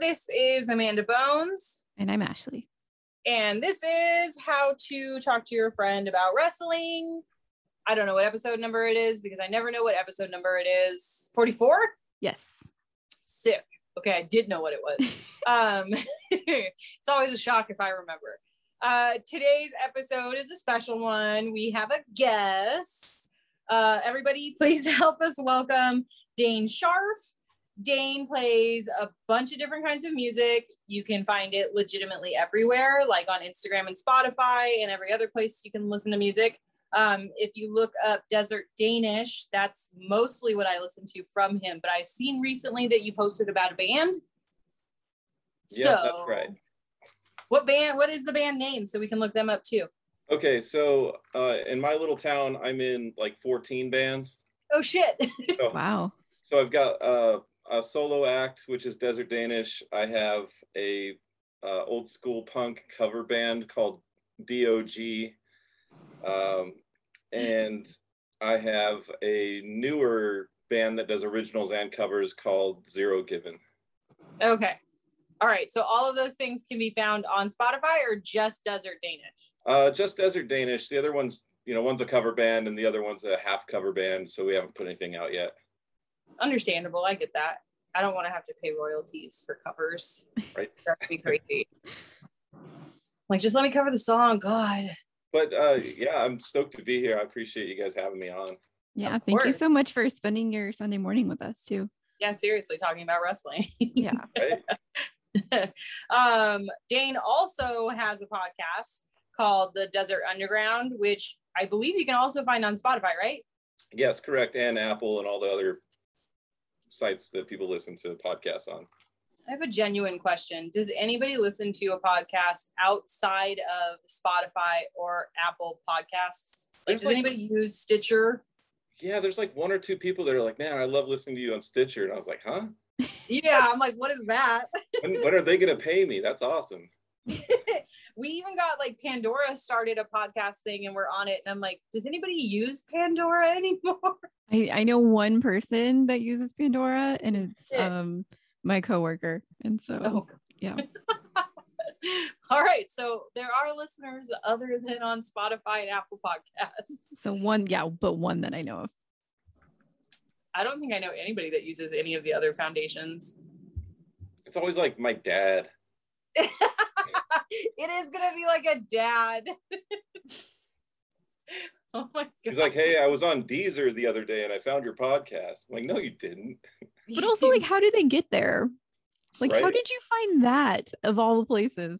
This is Amanda Bones, And I'm Ashley. and this is how to talk to your friend about wrestling. I don't know what episode number it is because I never know what episode number it is. 44? Yes. Sick. Okay, I did know what it was. um, it's always a shock if I remember. Uh, today's episode is a special one. We have a guest. Uh, everybody, please help us welcome Dane Scharf. Dane plays a bunch of different kinds of music. You can find it legitimately everywhere, like on Instagram and Spotify and every other place you can listen to music. Um, if you look up Desert Danish, that's mostly what I listen to from him. But I've seen recently that you posted about a band. Yeah, so, that's right. What band? What is the band name so we can look them up too? Okay, so uh, in my little town, I'm in like 14 bands. Oh shit! So, Wow. so I've got uh, a solo act, which is Desert Danish. I have a uh, old school punk cover band called DOG, um, and I have a newer band that does originals and covers called Zero Given. okay, all right. So all of those things can be found on Spotify or just Desert Danish. Uh, just Desert Danish. The other one's, you know, one's a cover band and the other one's a half cover band. So we haven't put anything out yet. Understandable. I get that. I don't want to have to pay royalties for covers. Right. That'd be crazy. like, just let me cover the song. God. But uh, yeah, I'm stoked to be here. I appreciate you guys having me on. Yeah. Of Thank you so much for spending your Sunday morning with us too. Yeah, seriously, talking about wrestling. Yeah. Right? um, Dane also has a podcast called The Desert Underground, which I believe you can also find on Spotify, right? yes, correct. And Apple and all the other sites that people listen to podcasts on. I have a genuine question. Does anybody listen to a podcast outside of Spotify or Apple Podcasts? Like, There's does like- anybody use Stitcher? Yeah, there's like one or two people that are like, man, I love listening to you on Stitcher. And I was like, huh? Yeah, I'm like, what is that? When, when are they going to pay me? That's awesome. we even got like Pandora started a podcast thing and we're on it. And I'm like, does anybody use Pandora anymore? I, I know one person that uses Pandora and it's um my coworker. And so Oh. yeah. All right. So there are listeners other than on Spotify and Apple Podcasts. So one, yeah, but one that I know of. I don't think I know anybody that uses any of the other foundations. It's always like my dad. it is gonna be like a dad. oh my god. He's like, hey, I was on Deezer the other day and I found your podcast. I'm like, no, you didn't. But also like how did they get there? Like how did you find that of all the places?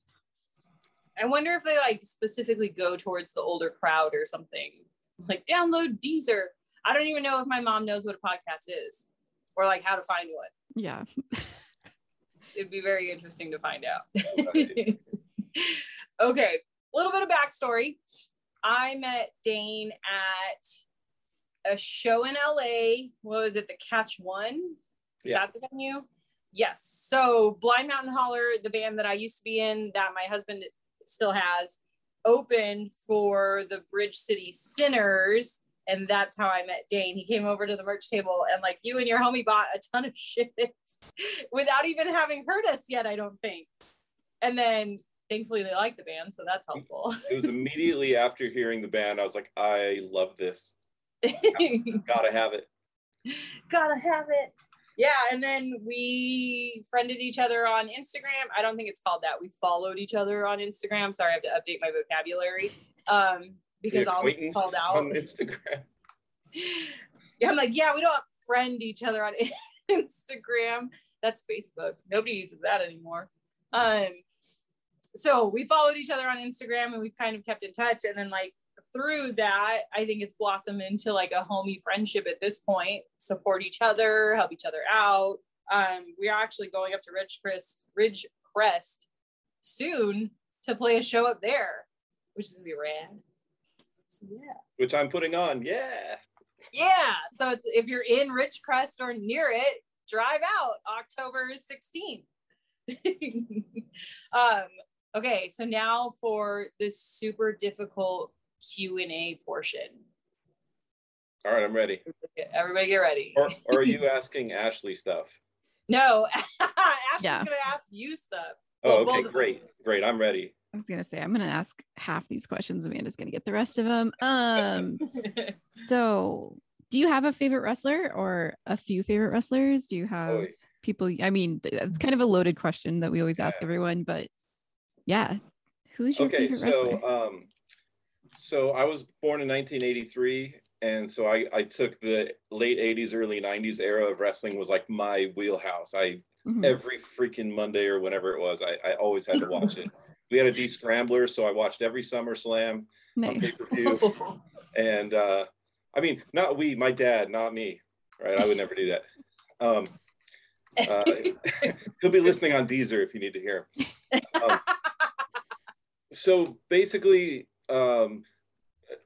I wonder if they like specifically go towards the older crowd or something. Like download Deezer. I don't even know if my mom knows what a podcast is or like how to find one. Yeah. It'd be very interesting to find out. Okay, a little bit of backstory. I met Dane at a show in LA. What was it? The Catch One? Is Yeah. that the venue? Yes. So Blind Mountain Holler, the band that I used to be in, that my husband still has, opened for the Bridge City Sinners. And that's how I met Dane. He came over to the merch table and like you and your homie bought a ton of shit without even having heard us yet, I don't think. And then thankfully they like the band, so that's helpful. It was immediately after hearing the band, I was like, I love this. Gotta have it. Gotta have it. Yeah, and then we friended each other on Instagram. I don't think it's called that. We followed each other on Instagram. Sorry, I have to update my vocabulary. Um, because I'll be called out. on Instagram. yeah, I'm like, yeah, we don't friend each other on Instagram. That's Facebook. Nobody uses that anymore. Um, so we followed each other on Instagram and we've kind of kept in touch. And then like through that, I think it's blossomed into like a homey friendship at this point. Support each other, help each other out. Um, we are actually going up to Ridge Crest, Ridge Crest soon to play a show up there, which is gonna be rad. So yeah. Which I'm putting on. Yeah. Yeah. So it's, if you're in Ridgecrest or near it, drive out October 16th. um, okay. So now for this super difficult Q&A portion. All right, I'm ready. Everybody get ready. Or, or are you asking Ashley stuff? No, Ashley's Yeah. going to ask you stuff. Oh, Well, okay, of great. Great. I'm ready. I was gonna say I'm gonna ask half these questions. Amanda's gonna get the rest of them. Um, so do you have a favorite wrestler or a few favorite wrestlers? Do you have Oy. people? I mean, th- it's kind of a loaded question that we always ask everyone, but yeah, who's your Okay, favorite so wrestler? um, so I was born in 1983, and so I I took the late 80s, early 90s era of wrestling was like my wheelhouse. I Mhm. every freaking Monday or whenever it was, I, I always had to watch it. We had a D Scrambler, so I watched every summer slam nice. pay per view. and uh, I mean, not we, my dad, not me, right? I would never do that. Um, uh, he'll be listening on Deezer if you need to hear. him. Um, so basically, um,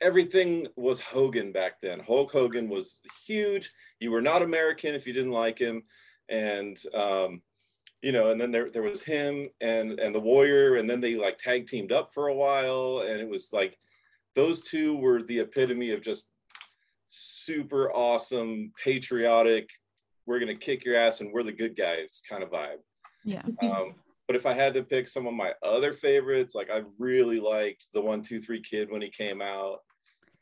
everything was Hogan back then. Hulk Hogan was huge. You were not American if you didn't like him, and um, you know, and then there there was him and and the Warrior, and then they like tag teamed up for a while, and it was like those two were the epitome of just super awesome, patriotic. We're gonna kick your ass, and we're the good guys kind of vibe. yeah. Um, but if I had to pick some of my other favorites, like I really liked the one, two, three kid when he came out.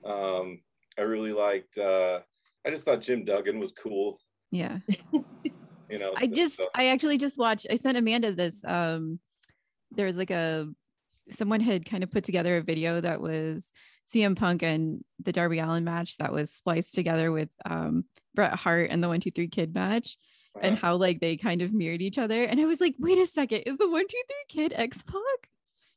Um, I really liked. Uh, I just thought Jim Duggan was cool. Yeah. You know, I just so- I actually just watched I sent Amanda this um there was like a someone had kind of put together a video that was CM Punk and the Darby Allin match that was spliced together with um Bret Hart and the one two three kid match and how like they kind of mirrored each other and I was like wait a second is the one two three kid X Pac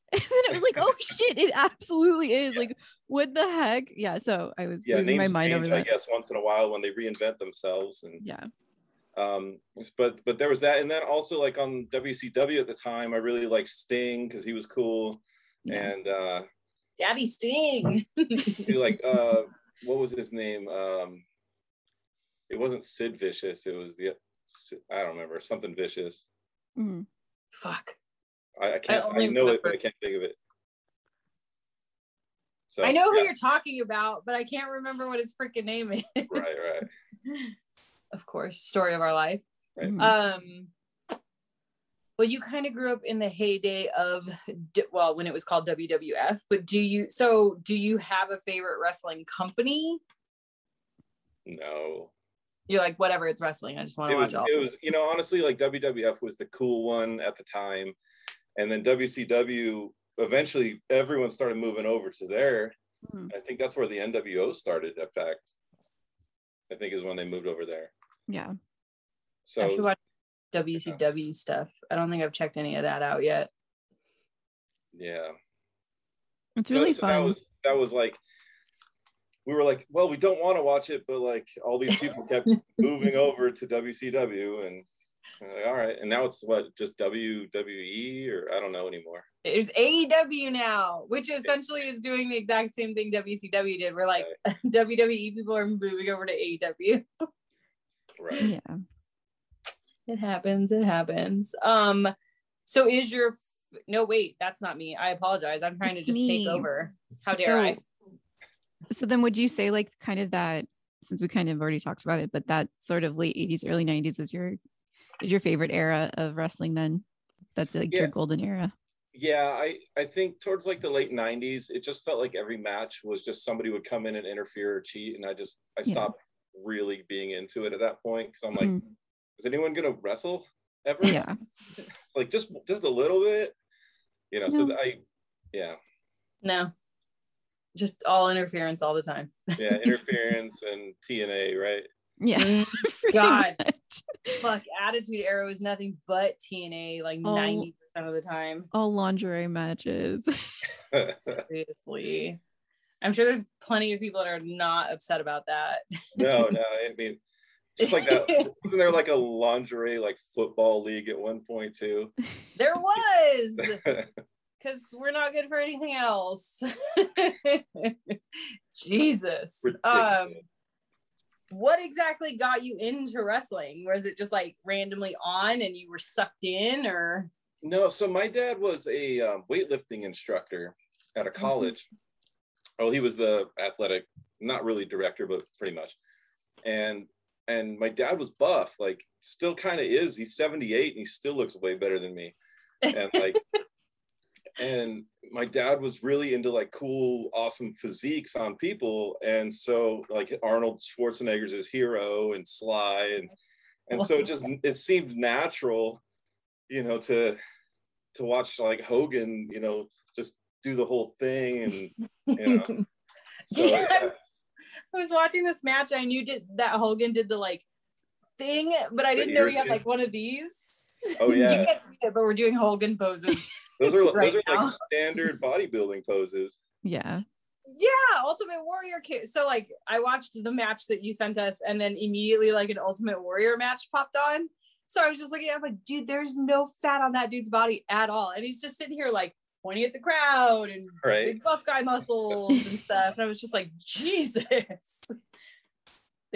and then it was like oh shit it absolutely is Yeah. like what the heck? Yeah so I was yeah, losing my mind change, over I guess, once in a while when they reinvent themselves and yeah. um but but there was that and then also like on WCW at the time I really liked Sting because he was cool yeah. and uh Daddy Sting. he like uh what was his name? Um it wasn't Sid Vicious it was the I don't remember something vicious Mhm. Fuck. I, I can't I, only know it but I can't think of it so I know who you're talking about, but I can't remember what his freaking name is. right right of course, story of our life. Right. Mhm. Um, well, you kind of grew up in the heyday of, well, when it was called WWF. But do you? So, do you have a favorite wrestling company? no You're like, whatever, it's wrestling. I just want it to was watch all. it was you know honestly like WWF was the cool one at the time and then WCW eventually everyone started moving over to there Mhm. I think that's where the NWO started in fact I think is when they moved over there yeah so I should watch WCW stuff. I don't think I've checked any of that out yet. yeah it's really so fun That was that was like we were like, well, we don't want to watch it, but like all these people kept moving over to WCW, and like, all right, and now it's what just WWE or I don't know anymore. There's AEW now, which essentially is doing the exact same thing WCW did. We're like WWE people are moving over to AEW. Right. yeah It happens. It happens. Um, so is your f- no wait, that's not me. I apologize. I'm trying to It's just take over. How dare I? So then would you say like kind of that since we kind of already talked about it but that sort of late 80s early 90s is your is your favorite era of wrestling then that's like Yeah. your golden era yeah, I I think towards like the late '90s, it just felt like every match was just somebody would come in and interfere or cheat, and I just I Yeah. stopped really being into it at that point because I'm like, Mhm. is anyone gonna wrestle ever? yeah. like just just a little bit, you know. So I, yeah, No. Just all interference all the time. yeah, interference and TNA, right? Yeah. Mm, God. much. Fuck, Attitude Era is nothing but TNA like Oh. 90% of the time. All lingerie matches. Seriously. I'm sure there's plenty of people that are not upset about that. no, no, I mean, just like that. Wasn't there like a lingerie like football league at one point too? There was. Because we're not good for anything else. Jesus. Um, what exactly got you into wrestling? Was it just like randomly on and you were sucked in, or No, so my dad was a um, weightlifting instructor at a college. Oh, he was the athletic, not really director, but pretty much. And and my dad was buff, like still kind of is. He's 78 and he still looks way better than me. And like and my dad was really into like cool, awesome physiques on people. And so like Arnold Schwarzenegger's his hero and Sly and and so it just it seemed natural, you know, to to watch like Hogan, you know, just do the whole thing and you know. So, Yeah. yeah. I was watching this match. I knew did that Hogan did the like thing, but I didn't know he had like one of these. Oh, yeah. you can't see it, but we're doing Hogan poses. Those are Right those are now. like standard bodybuilding poses. yeah. yeah, Ultimate Warrior kid. So like I watched the match that you sent us, and then immediately like an Ultimate Warrior match popped on. So I was just looking at, it, I'm like, dude, there's no fat on that dude's body at all, and he's just sitting here like pointing at the crowd and Right. big buff guy muscles and stuff. And I was just like, Jesus.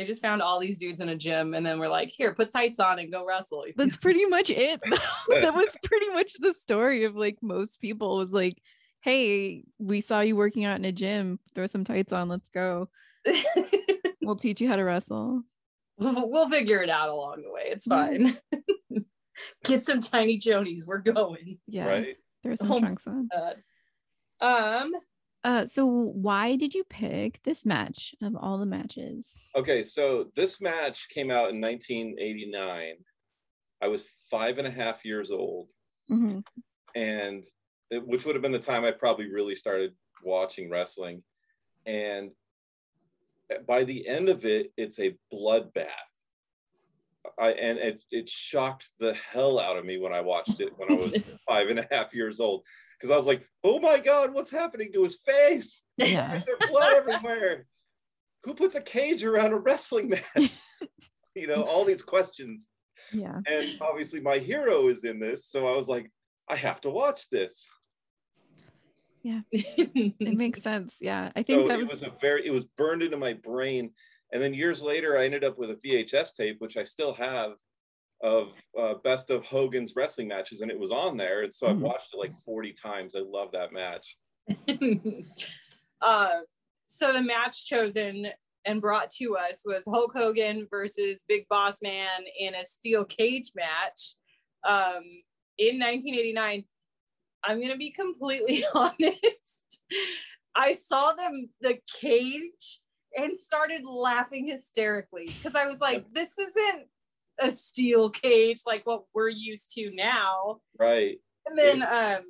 They just found all these dudes in a gym and then we're like, here, put tights on and go wrestle. That's pretty much it. that was pretty much the story of like most people was like, hey, we saw you working out in a gym. Throw some tights on. Let's go. We'll teach you how to wrestle. we'll we'll figure it out along the way. It's fine. Get some tiny chonies. We're going. Yeah. Right. Throw some Oh trunks on. God. Um, Uh, so why did you pick this match of all the matches? Okay, so this match came out in 1989. I was five and a half years old, Mhm. and it, which would have been the time I probably really started watching wrestling. And by the end of it, it's a bloodbath. I and it, it shocked the hell out of me when I watched it when I was five and a half years old because I was like, "Oh my god, what's happening to his face? Yeah. Is there blood everywhere? Who puts a cage around a wrestling match?" you know, all these questions. Yeah. And obviously, my hero is in this, so I was like, "I have to watch this." Yeah. it makes sense. Yeah. I think So that it was a very it was burned into my brain and then years later i ended up with a vhs tape which i still have of uh, best of hogan's wrestling matches and it was on there and so i've Mhm. watched it like 40 times i love that match uh, so the match chosen and brought to us was Hulk Hogan versus Big Boss Man in a steel cage match um, in 1989. I'm gonna be completely honest. I saw them the cage and started laughing hysterically because I was like, "This isn't a steel cage like what we're used to now." right And then um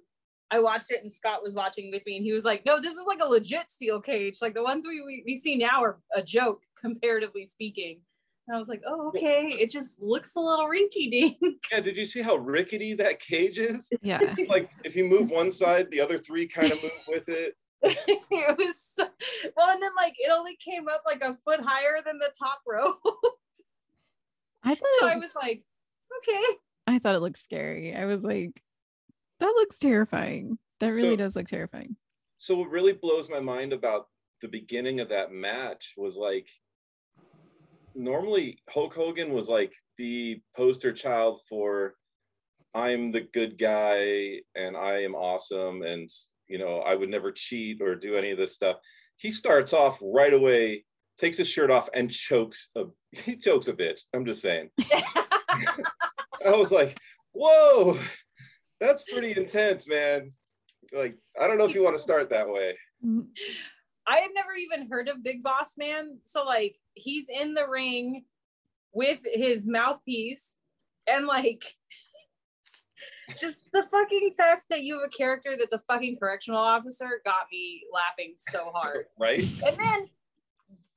I watched it and Scott was watching with me and he was like, no, this is like a legit steel cage. Like the ones we, we, we see now are a joke, comparatively speaking. And I was like, oh, okay. It just looks a little rinky dink. yeah did you see how rickety that cage is yeah. like if you move one side the other three kind of move with it it was so, well, and then like it only came up like a foot higher than the top row. I thought so it, I was like, okay. I thought it looked scary. I was like, that looks terrifying. That really So- does look terrifying. so what really blows my mind about the beginning of that match was like normally Hulk Hogan was like the poster child for I'm the good guy and I am awesome and you know I would never cheat or do any of this stuff. He starts off right away, takes his shirt off and chokes a he chokes a bitch. I'm just saying. I was like, whoa, that's pretty intense, man. like I don't know if you want to start that way. I had never even heard of Big Boss Man. So like he's in the ring with his mouthpiece and like just the fucking fact that you have a character that's a fucking correctional officer got me laughing so hard. Right? and then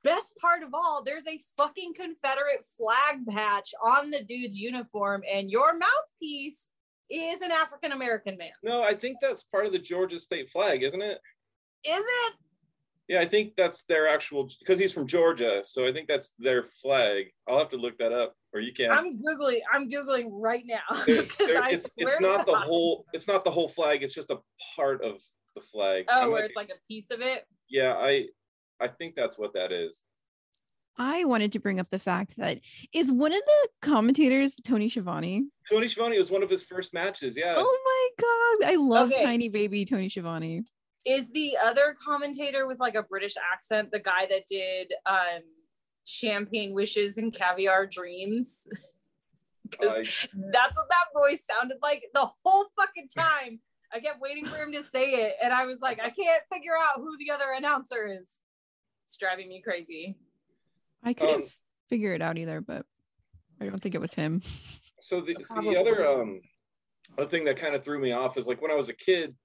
best part of all, there's a fucking Confederate flag patch on the dude's uniform and your mouthpiece is an African American man. No, I think that's part of the Georgia state flag, isn't it? Is it? Yeah, I think that's their actual because he's from Georgia, so I think that's their flag. I'll have to look that up, or you can. I'm googling. I'm googling right now. There- because there- I it's swear it's not the whole it's not the whole flag. It's just a part of the flag. Oh, where might it's like a piece of it. yeah, I I think that's what that is. I wanted to bring up the fact that is one of the commentators Tony Schiavone. Tony Schiavone was one of his first matches. Yeah. Oh my god, I love Okay. tiny baby Tony Schiavone. Is the other commentator with like a British accent the guy that did um champagne wishes and caviar dreams? 'Cause I- that's what that voice sounded like the whole fucking time. I kept waiting for him to say it, and I was like, I can't figure out who the other announcer is. It's driving me crazy. I couldn't Um, figure it out either, but I don't think it was him. so the, Probably. the other um other thing that kind of threw me off is like when I was a kid,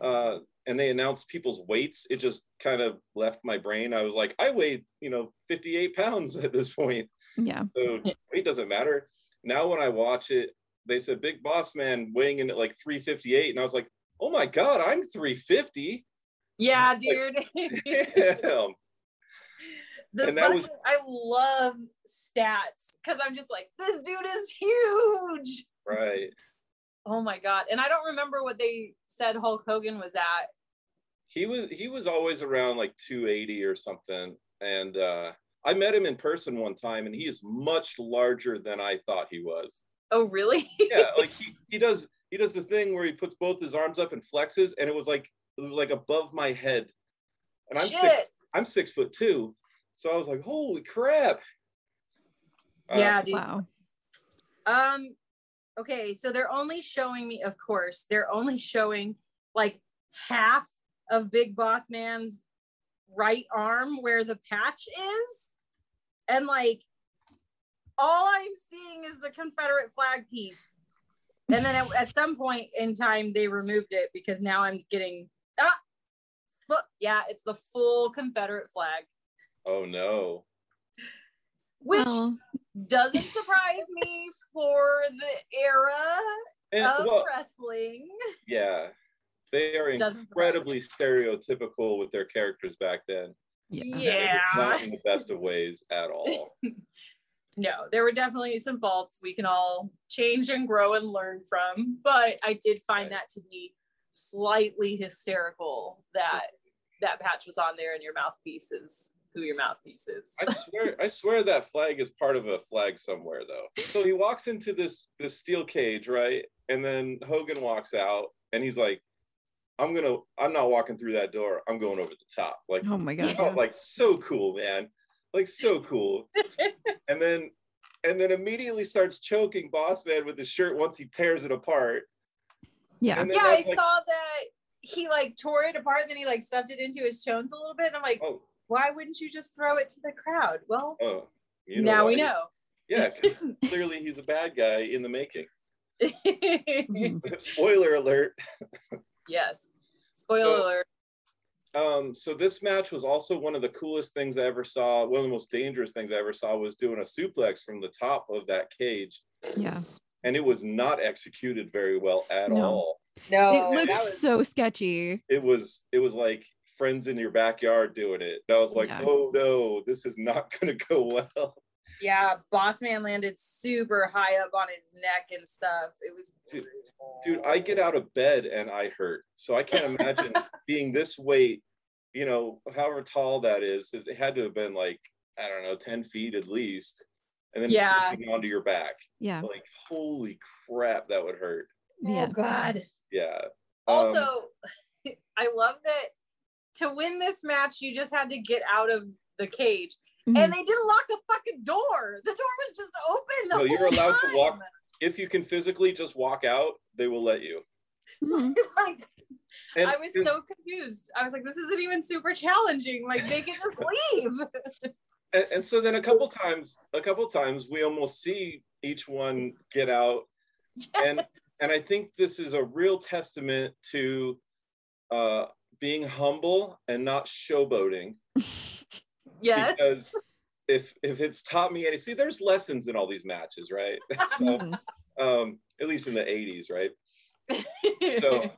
uh, and they announced people's weights, it just kind of left my brain. I was like, I weighed, you know, 58 pounds at this point. Yeah. So weight doesn't matter. Now when I watch it, they said Big Boss Man weighing in at like 358, and I was like, oh my god, I'm 350. Yeah, dude. Damn. The And that was- I love stats because I'm just like, this dude is huge. Right. Oh my god! And I don't remember what they said Hulk Hogan was at. He was he was always around like 280 or something. And uh I met him in person one time and he is much larger than I thought he was. Oh really? Yeah, like he, he does he does the thing where he puts both his arms up and flexes and it was like it was like above my head. And I'm Shit. six I'm six foot two. So I was like, holy crap. Uh, yeah, dude. Wow. Um. Okay, so they're only showing me, of course, they're only showing like half of Big Boss Man's right arm where the patch is, and like all I'm seeing is the Confederate flag piece. And then at, at some point in time, they removed it because now I'm getting ah, foot. Yeah, it's the full Confederate flag, Oh no. which Well, doesn't surprise me for the era And of well, wrestling. yeah. They are incredibly stereotypical with their characters back then. yeah. Yeah. Not in the best of ways at all. No, there were definitely some faults we can all change and grow and learn from, but I did find that to be slightly hysterical that that patch was on there and your mouthpiece is who your mouthpiece is. I swear, I swear that flag is part of a flag somewhere, though. So he walks into this this steel cage, right? And then Hogan walks out, and he's like, "I'm gonna, I'm not walking through that door. I'm going over the top." Like, Oh my god. oh, like so cool, man. Like so cool. and then, and then immediately starts choking Boss Man with his shirt once he tears it apart. Yeah. Yeah, I that's like, saw that he like tore it apart, and then he like stuffed it into his chones a little bit. And I'm like, Oh, why wouldn't you just throw it to the crowd? Well, oh. you now we know. Yeah, because clearly he's a bad guy in the making. Spoiler alert. yes. Spoiler So- alert. Um, so this match was also one of the coolest things I ever saw. One of the most dangerous things I ever saw was doing a suplex from the top of that cage, Yeah. And it was not executed very well at No. all. No, it that looks was- so sketchy. It was it was like friends in your backyard doing it. And I was like, Yeah. oh no, this is not going to go well. yeah, Boss Man landed super high up on his neck and stuff. It was Dude, Dude, I get out of bed and I hurt, so I can't imagine being this weight. You know, however tall that is, it had to have been like I don't know, ten feet at least, and then Yeah. flipping onto your back. Yeah. like holy crap that would hurt Yeah. Oh God. yeah Um, Also, I love that to win this match, you just had to get out of the cage. Mhm. And they didn't lock the fucking door. The door was just open. The No, you're whole allowed to walk- if you can physically just walk out they will let you Mhm. like And, I was and- so confused. I was like, this isn't even super challenging. Like, they can just leave. And, and so then a couple times a couple times we almost see each one get out. And and i think this is a real testament to uh being humble and not showboating. Yes. because if if it's taught me any see there's lessons in all these matches right? So Mhm. um at least in the 80s right? So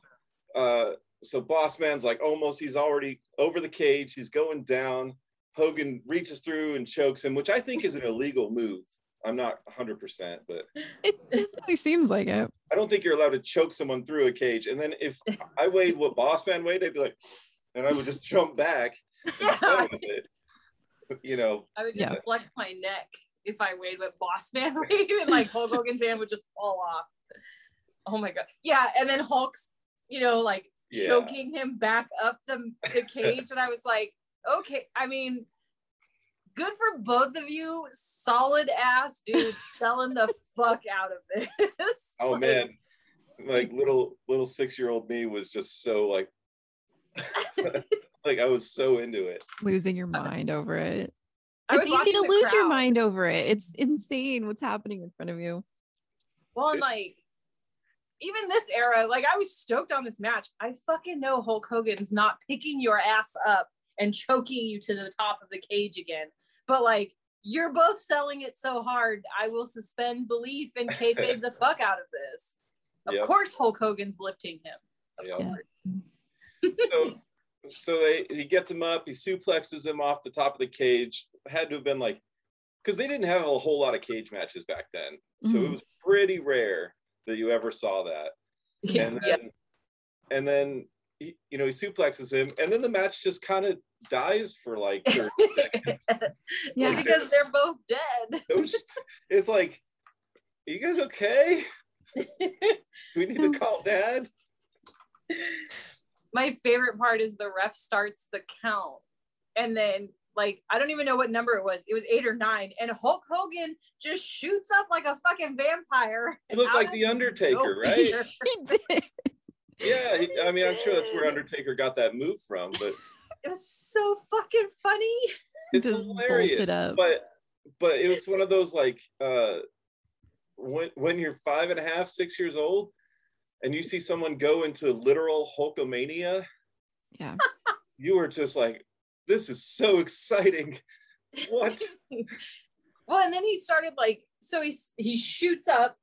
uh so boss man's like almost he's already over the cage he's going down hogan reaches through and chokes him which i think is an illegal move i'm not 100% but It definitely seems like it. i don't think you're allowed to choke someone through a cage and then if i weighed what boss man weighed i'd be like and i would just jump back and go with it. you know I would just Yeah. flex my neck if I weighed what Boss Man weighed, and like Hulk Hogan's hand would just fall off. Oh my god! Yeah, and then Hulk's, you know, like Yeah. choking him back up the the cage, and I was like, okay. I mean, good for both of you, solid ass dudes selling the fuck out of this. oh Like, man like little little six year old me was just so like like i was so into it Losing your mind over it. I it's easy to the lose your mind over it. It's insane what's happening in front of you. Well, and like even this era, like I was stoked on this match. I fucking know Hulk Hogan's not picking your ass up and choking you to the top of the cage again. But like you're both selling it so hard, I will suspend belief and kayfabe the fuck out of this. Of Yep. course, Hulk Hogan's lifting him. Of Yep. course. so so they he gets him up he suplexes him off the top of the cage had to have been like because they didn't have a whole lot of cage matches back then so it Mhm. was pretty rare that you ever saw that Yeah. and then and then he, you know he suplexes him and then the match just kind of dies for like 30 seconds Yeah. Like, because they're both dead. It was- it's like are you guys okay do we need to call dad my favorite part is the ref starts the count and then like I don't even know what number it was. It was eight or nine, and Hulk Hogan just shoots up like a fucking vampire. he looked like the undertaker nowhere. right He did. Yeah he, i mean i'm sure that's where undertaker got that move from but It was so fucking funny. it's Just hilarious up. but but it was one of those like uh when when you're five and a half six years old and you see someone go into literal hulkamania Yeah. you were just like this is so exciting what Well, and then he started like so he he shoots up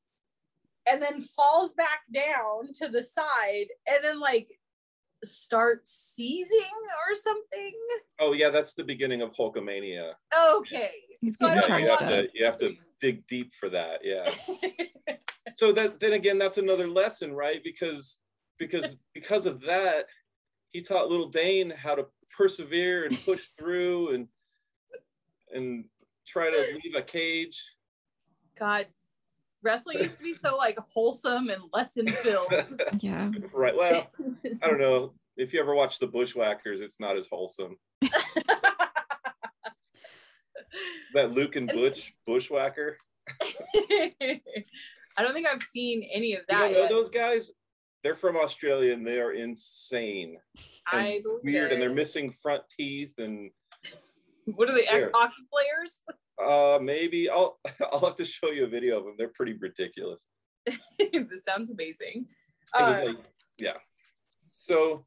and then falls back down to the side and then like starts seizing or something. oh yeah that's the beginning of hulkamania. Okay. So I getting don't yeah, you have to you have to dig deep for that yeah. So that then again that's another lesson right? Because because because of that he taught little dane how to persevere and push through and and try to leave a cage. God, wrestling used to be so like wholesome and lesson filled. Yeah. right well i don't know if you ever watch the bushwhackers it's not as wholesome that luke and butch bushwhacker I don't think I've seen any of that don't know yet. those guys they're from australia and they are insane I weird and they're missing front teeth and. What are they? Ex hockey players? Uh, maybe I'll I'll have to show you a video of them. They're pretty ridiculous. this sounds amazing. It was Uh, like, yeah. So,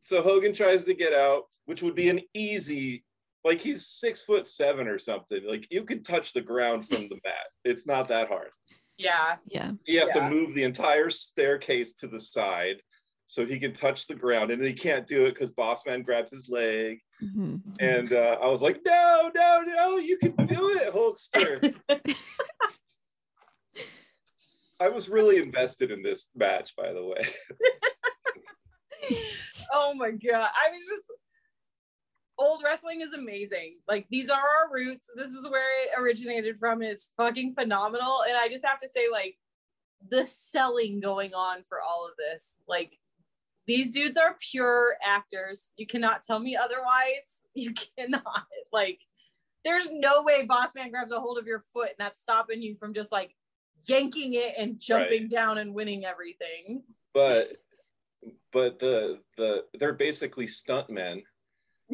so Hogan tries to get out, which would be an easy, like he's six foot seven or something. Like you could touch the ground from the mat. It's not that hard. yeah. Yeah. He has Yeah. to move the entire staircase to the side so he can touch the ground, and he can't do it because Boss Man grabs his leg. Mhm. And uh, I was like, no, no, no, you can do it, Hulkster. I was really invested in this match, by the way. oh my god. I was just old wrestling is amazing. Like these are our roots. This is where it originated from, and it's fucking phenomenal. And I just have to say, like, the selling going on for all of this. Like these dudes are pure actors. You cannot tell me otherwise. You cannot. Like, there's no way Boss Man grabs a hold of your foot and that's stopping you from just like yanking it and jumping down and winning everything. But but the the they're basically stunt men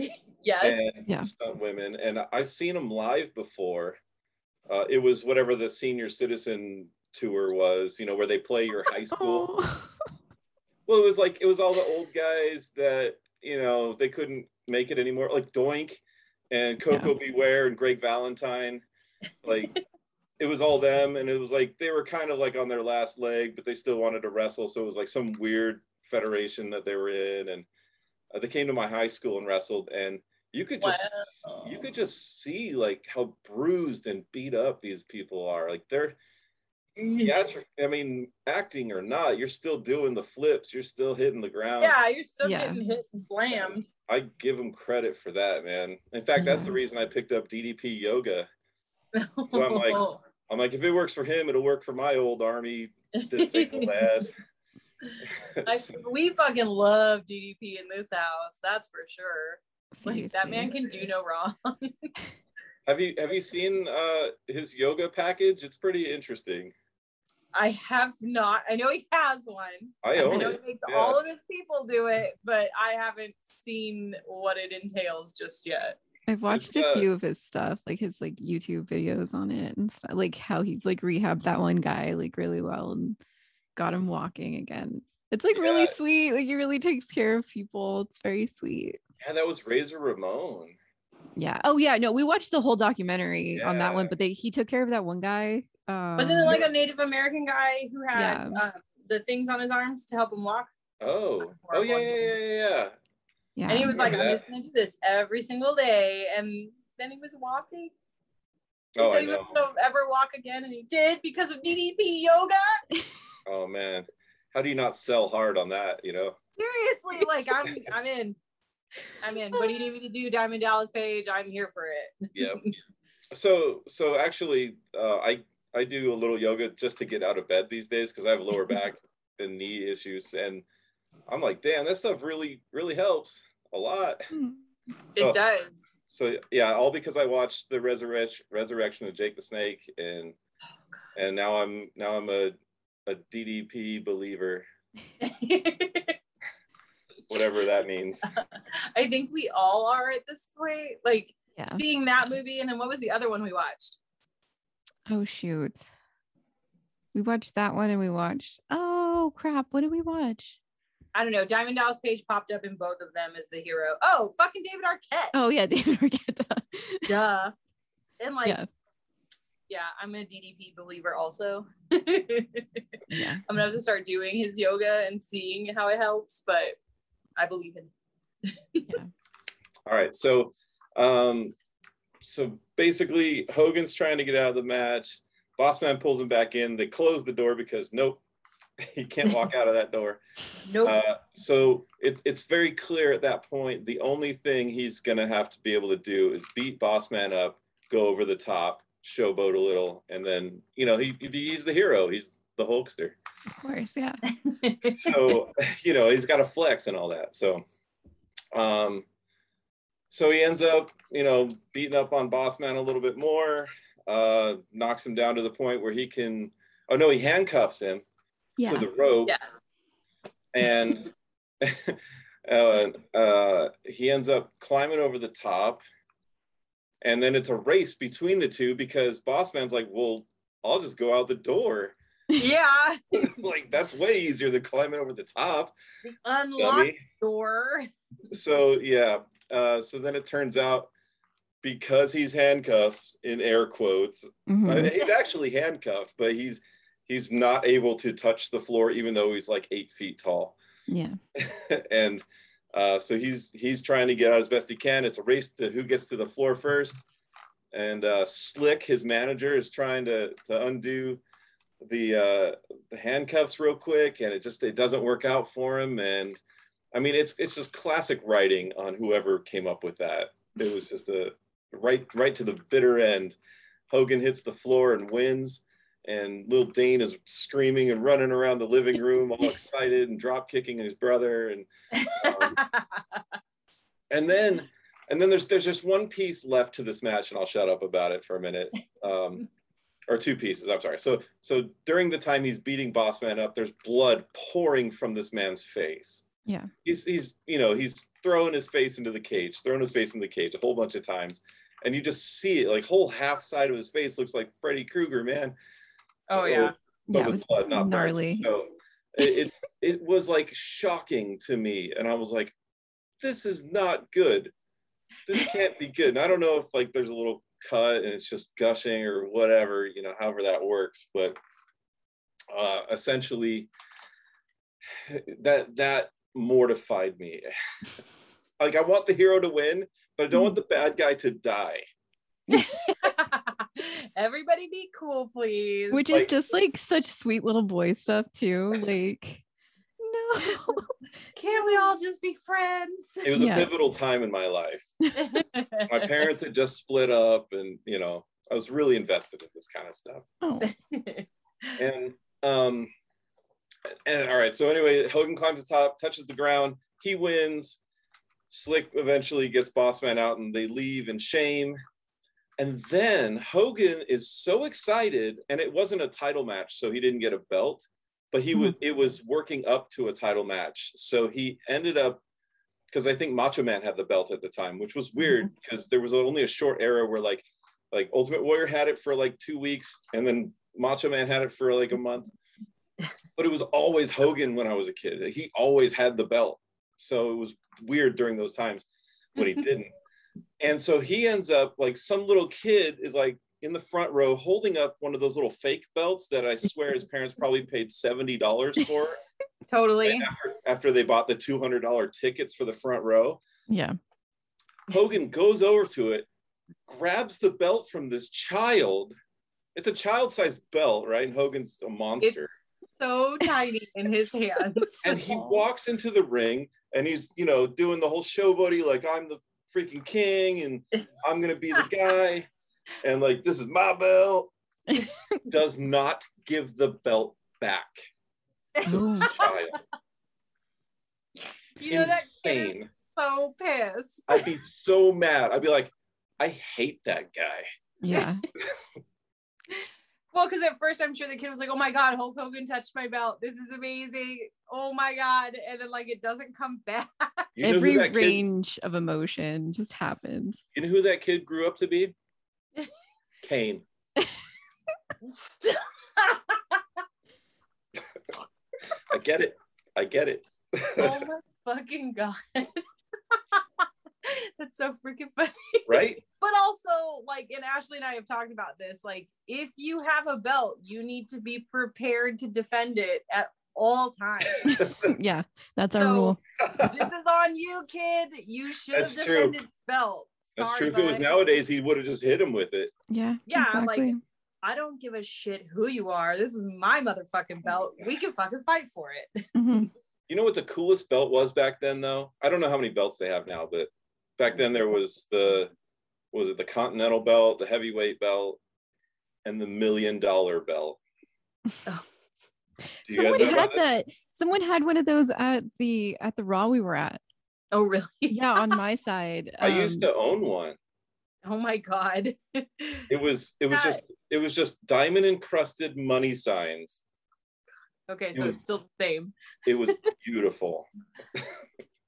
yes. and Yeah. stunt women, and I've seen them live before. Uh, it was whatever the senior citizen tour was, you know, where they play your high school. Well, it was like it was all the old guys that you know they couldn't make it anymore, like Doink and Koko B. Ware and Greg Valentine. Like it was all them, and it was like they were kind of like on their last leg, but they still wanted to wrestle. So it was like some weird federation that they were in, and uh, they came to my high school and wrestled, and you could just you could just see like how bruised and beat up these people are. Like they're yeah, I mean, acting or not, you're still doing the flips. You're still hitting the ground. Yeah, you're still Yeah. getting hit and slammed. I give them credit for that, man. In fact, that's the reason I picked up DDP yoga. So I'm like- I'm like, if it works for him, it'll work for my old army disabled ass. I, we fucking love DDP in this house. That's for sure. Like that man can do no wrong. have you have you seen uh, his yoga package? It's pretty interesting. I have not. I know he has one. I I know it. he makes Yeah. all of his people do it, but I haven't seen what it entails just yet. I've watched It's, a uh, few of his stuff, like his like YouTube videos on it and stuff, like how he's like rehabbed that one guy like really well and got him walking again. It's like really sweet. Like he really takes care of people. It's very sweet. Yeah, that was Razor Ramon. Yeah. Oh yeah. No, we watched the whole documentary on that one, but they he took care of that one guy. Um, Wasn't it like a Native American guy who had Yeah. uh, the things on his arms to help him walk? Oh, oh yeah, yeah, yeah, yeah, yeah. yeah. And he was like, remember I'm just gonna do this every single day. And then he was walking. He Oh, said I he was know. gonna ever walk again, and he did because of DDP yoga. Oh man, how do you not sell hard on that? You know. Seriously, like I'm I'm in. I'm in. What do you need me to do, Diamond Dallas Page? I'm here for it. Yeah. So so actually, uh, I I do a little yoga just to get out of bed these days because I have lower back and knee issues, and I'm like, damn, that stuff really really helps a lot. Hmm. It Oh. does. So yeah, all because I watched the resurrection resurrection of Jake the Snake, and and now I'm now I'm a a DDP believer, whatever that means. I think we all are at this point. Like yeah. seeing that movie, and then what was the other one we watched? Oh shoot. We watched that one and we watched. Oh crap! What did we watch? I don't know. Diamond Dallas Page popped up in both of them as the hero. Oh, fucking David Arquette. Oh yeah, David Arquette. Duh. And like, yeah. yeah, I'm a DDP believer also. Yeah. I'm gonna have to start doing his yoga and seeing how it helps, but I believe in. All right, so um, so basically Hogan's trying to get out of the match. Bossman pulls him back in. They close the door because nope, he can't walk out of that door. Nope. Uh, so it, it's very clear at that point the only thing he's gonna have to be able to do is beat Bossman up, go over the top, showboat a little, and then you know he he's the hero. He's the Hulkster. Of course. Yeah. so you know he's got a flex and all that so um so he ends up you know beating up on boss man a little bit more uh knocks him down to the point where he can oh no he handcuffs him Yeah. to the rope yes. and uh, uh, he ends up climbing over the top and then it's a race between the two because boss man's like well i'll just go out the door Yeah. like that's way easier than climbing over the top Unlock dummy. door. so yeah uh so then it turns out because he's handcuffed in air quotes Mhm. uh, he's actually handcuffed but he's he's not able to touch the floor even though he's like eight feet tall yeah. and uh so he's he's trying to get out as best he can it's a race to who gets to the floor first and uh slick his manager is trying to to undo the uh the handcuffs real quick and it just it doesn't work out for him and i mean it's it's just classic writing on whoever came up with that it was just a right right to the bitter end hogan hits the floor and wins and little dane is screaming and running around the living room all excited and drop kicking his brother and um, and then and then there's there's just one piece left to this match and i'll shut up about it for a minute um or two pieces. I'm sorry. So so during the time he's beating Bossman up, there's blood pouring from this man's face. Yeah. He's he's you know he's throwing his face into the cage, throwing his face in the cage a whole bunch of times, and you just see it like whole half side of his face looks like Freddy Krueger, man. Oh yeah. but Yeah, it with was blood, not burns. gnarly. So it, it's it was like shocking to me, and I was like, "This is not good. This can't be good." And I don't know if like there's a little cut and it's just gushing or whatever, you know, however that works. But uh, essentially, that that mortified me. like I want the hero to win, but I don't want the bad guy to die. Everybody be cool, please. Which is just like such sweet little boy stuff too. Like, no. can't we all just be friends? It was a pivotal time in my life. my parents had just split up and you know i was really invested in this kind of stuff Oh. and um and all right so anyway hogan climbs the top touches the ground he wins. Slick eventually gets Bossman out and they leave in shame. And then hogan is so excited and it wasn't a title match so he didn't get a belt but he hmm. was it was working up to a title match. So he ended up because I think Macho Man had the belt at the time, which was weird mm-hmm. because there was only a short era where like like Ultimate Warrior had it for like two weeks, and then Macho Man had it for like a month. But it was always Hogan when I was a kid. He always had the belt, so it was weird during those times when he didn't. And so he ends up like some little kid is like in the front row holding up one of those little fake belts that I swear his parents probably paid seventy dollars for totally. after after they bought the two hundred dollar tickets for the front row. Yeah. Hogan goes over to it, grabs the belt from this child. It's a child-sized belt, right? And Hogan's a monster. So tiny in his hands. and he walks into the ring and he's, you know, doing the whole showboaty, like I'm the freaking king and I'm gonna be the guy. And like, this is my belt. Does not give the belt back to child. you know that kid is Insane. so pissed. I'd be so mad. I'd be like, I hate that guy. Yeah. Well, because at first I'm sure the kid was like, "Oh my god, Hulk Hogan touched my belt. This is amazing. Oh my god!" And then like it doesn't come back. You know Every who kid range of emotion just happens. You know who that kid grew up to be? Kane. I get it. I get it. oh my fucking god. That's so freaking funny. right? But also, like, and Ashley and I have talked about this. Like, if you have a belt, you need to be prepared to defend it at all times. yeah. That's our rule. this is on you, kid. You should have That's true. defended belt. That's Sorry, true. If it was nowadays, he would have just hit him with it. Yeah. Yeah, I'm like- I don't give a shit who you are. This is my motherfucking belt. We can fucking fight for it. Mhm. You know what the coolest belt was back then, though? I don't know how many belts they have now, but back then there was the was it the Continental belt, the heavyweight belt, and the million dollar belt. Oh. You Someone know had about that. Someone had one of those at the at the Raw we were at. Oh, really? Yeah, on my side. I used Um, to own one. Oh my god. It was it was Yeah. just it was just diamond encrusted money signs. okay, It so was- it's still the same. It was beautiful.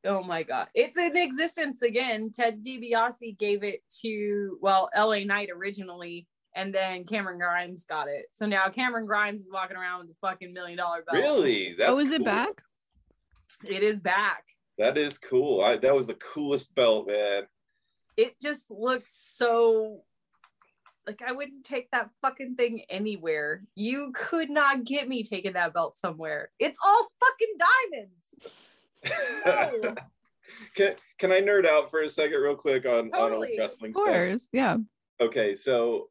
Oh my god. It's in existence again. Ted DiBiase gave it to well, LA Knight originally, and then Cameron Grimes got it. So now Cameron Grimes is walking around with a fucking million dollar belt. Really? That's oh, is it back? It is back. That is cool. I, that was the coolest belt, man. It just looks so like I wouldn't take that fucking thing anywhere. You could not get me taking that belt somewhere. It's all fucking diamonds. Can, can I nerd out for a second, real quick, on, on old Totally. wrestling Of stuff? Yeah. Okay, so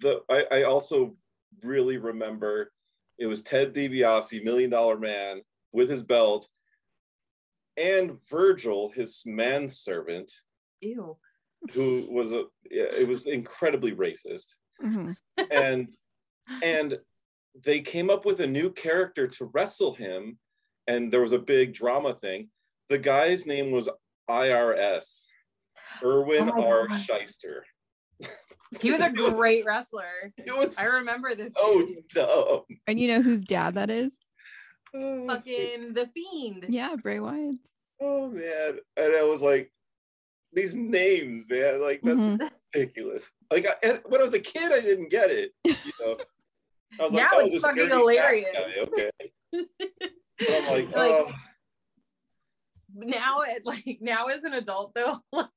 the I, I also really remember it was Ted DiBiase, Million Dollar Man, with his belt, and Virgil, his manservant, Ew. who was a yeah, it was incredibly racist. Mhm. and and they came up with a new character to wrestle him and there was a big drama thing the guy's name was irs Irwin Oh r God. Schyster He was a great wrestler. It was I remember this. so dumb. And you know whose dad that is? Fucking the fiend. Yeah, Bray Wyatt. Oh man, and I was like, these names, man, like that's Mhm. ridiculous. Like I, when I was a kid, I didn't get it. You know, I was Now oh, it's fucking hilarious. Okay, but Oh I'm like, Like- oh, Now it like now as an adult though, like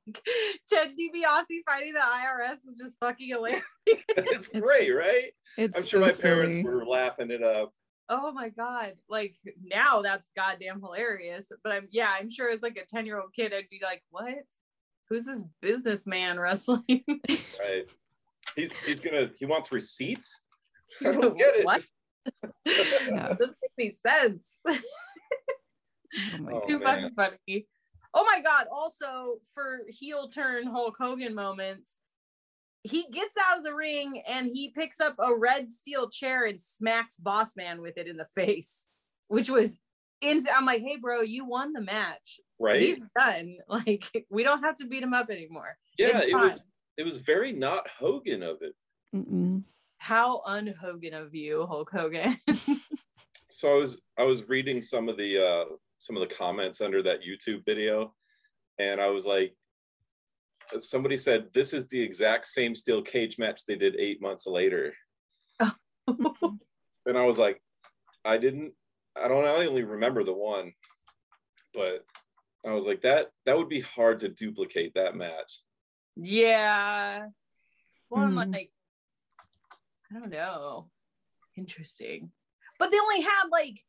Ted DiBiase fighting the IRS is just fucking hilarious. it's great, right? It's I'm sure so my parents silly. were laughing it up. Oh my god. Like now that's goddamn hilarious. But I'm yeah, I'm sure as like a 10 year old kid, I'd be like, what? Who's this businessman wrestling? Right? He's he's gonna he wants receipts. I don't get it. What? Yeah. Doesn't make any sense. Oh my Oh, Too man. fucking funny. Oh my god! Also, for heel turn Hulk Hogan moments, he gets out of the ring and he picks up a red steel chair and smacks Boss Man with it in the face, which was. In, I'm like, hey, bro, you won the match. Right? He's done. Like, we don't have to beat him up anymore. yeah, it's it was it was very not Hogan of it. Mm-mm. How un-Hogan of you, Hulk Hogan. So I was I was reading some of the uh some of the comments under that YouTube video, and I was like, somebody said this is the exact same steel cage match they did eight months later, and I was like, I didn't, I don't, I only remember the one, but I was like that that would be hard to duplicate that match. yeah. Well, I'm Hmm. like, I don't know. Interesting. But they only had like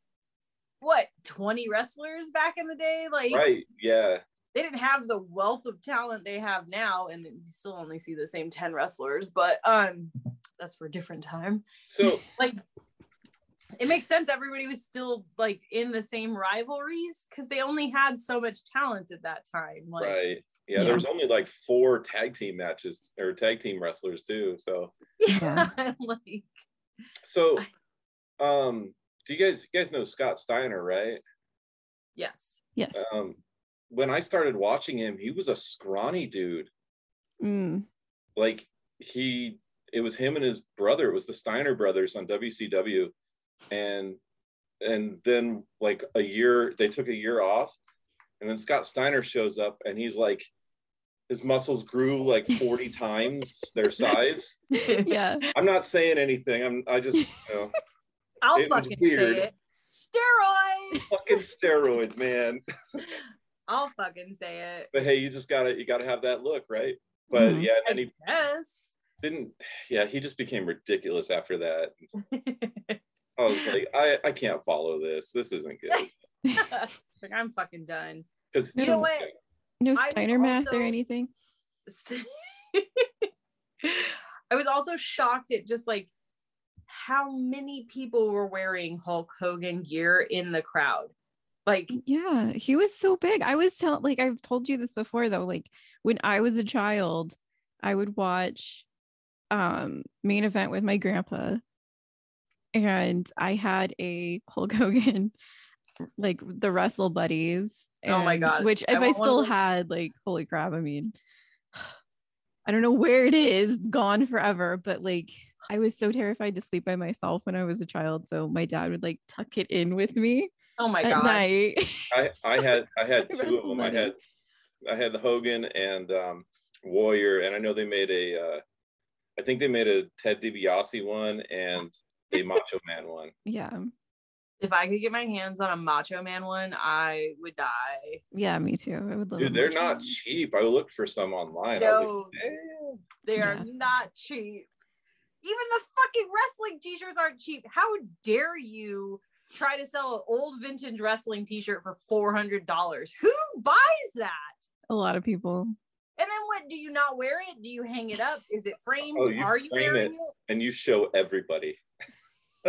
what 20 wrestlers back in the day? Like Right? Yeah. they didn't have the wealth of talent they have now, and you still only see the same 10 wrestlers, but um that's for a different time. So Like it makes sense everybody was still like in the same rivalries because they only had so much talent at that time. Like right. Yeah, Yeah. there was only like four tag team matches or tag team wrestlers too. So yeah, like so um do you guys you guys know Scott Steiner, right? yes. Yes. Um when I started watching him, he was a scrawny dude. Mm. Like he it was him and his brother, it was the Steiner brothers on WCW. And and then like a year they took a year off and then Scott Steiner shows up and he's like his muscles grew like 40 times their size. Yeah. I'm not saying anything. I'm I just you know I'll It fucking weird. say it. Steroids. fucking steroids, man. I'll fucking say it. But hey, you just gotta you gotta have that look, right? But Mhm. yeah, I and he guess. didn't yeah, he just became ridiculous after that. I was like, I, I can't follow this. This isn't good. like I'm fucking done. Because You know what? No I was Steiner math or anything. I was also shocked at just like how many people were wearing Hulk Hogan gear in the crowd. Like, Yeah, he was so big. I was telling, like, I've told you this before though. Like, when I was a child, I would watch um main event with my grandpa, and I had a Hulk Hogan, like the Wrestle Buddies. Oh my God, Which, if I, want one of still those. had, like, holy crap! I mean, I don't know where it is. It's gone forever. But like, I was so terrified to sleep by myself when I was a child. So my dad would like tuck it in with me oh my at god. night. I, I had I had two of Wrestle them. I had I had the Hogan and um, Warrior, and I know they made a uh, I think they made a Ted DiBiase one and a Macho Man one. yeah. If I could get my hands on a Macho Man one, I would die. Yeah, me too. I would love. a Dude, they're not Man. cheap. I looked for some online. I was No. like. They are Yeah. not cheap. Even the fucking wrestling t-shirts aren't cheap. How dare you try to sell an old vintage wrestling t-shirt for $400? Who buys that? A lot of people. And then what? Do you not wear it? Do you hang it up? Is it framed? Oh, you Are you frame wearing it. it? and you show everybody.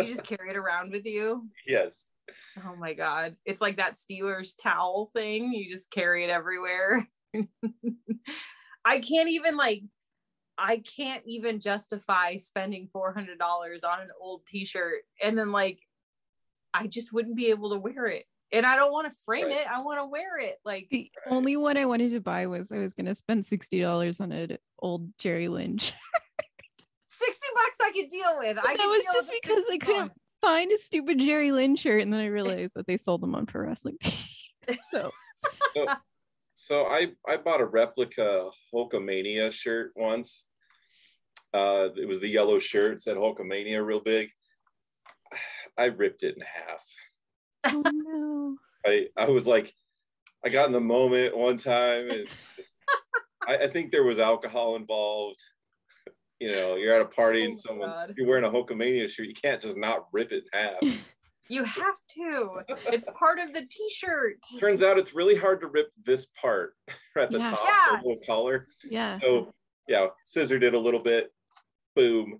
You just carry it around with you. Yes. Oh my god. It's like that Steelers towel thing. You just carry it everywhere. I can't even like I can't even justify spending $400 on an old t-shirt and then like I just wouldn't be able to wear it. and I don't want to frame right. it. I want to wear it. Like the right. only one I wanted to buy was I was gonna spend sixty dollars on an old Jerry Lynch. Sixty bucks I could deal with. I that was just because I couldn't find a stupid Jerry Lynn shirt, and then I realized that they sold them on Pro Wrestling. so. so, so I I bought a replica Hulkamania shirt once. Uh, it was the yellow shirt it said Hulkamania real big. I ripped it in half. Oh no! I I was like, I got in the moment one time, and just, I, I think there was alcohol involved you know, you're at a party and oh someone God. you're wearing a Hulkamania shirt, you can't just not rip it in half. You have to. It's part of the t-shirt. Turns out it's really hard to rip this part at the yeah. top, yeah. the little collar. Yeah. So yeah, scissored it a little bit. Boom.